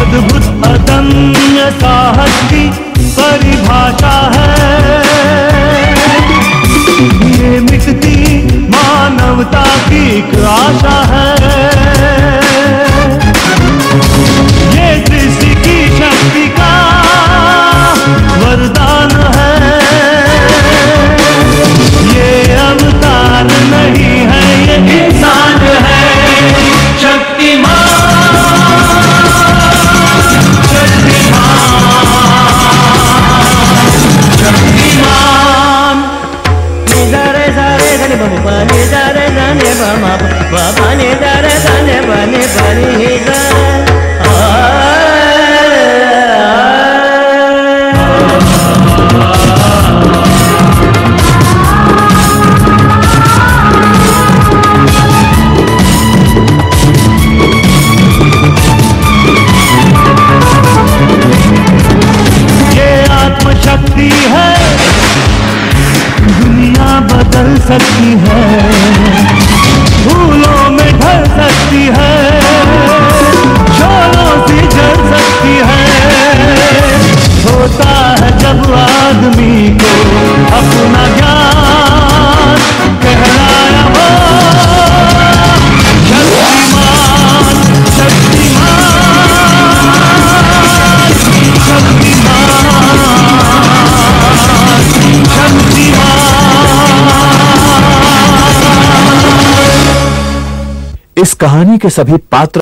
अद्भुत अदम्य साहस की परिभाषा है। ये मिटती मानवता की आशा है। మ ప పని దర ధని పని పని सकती है भूलों में ढल इस कहानी के सभी पात्र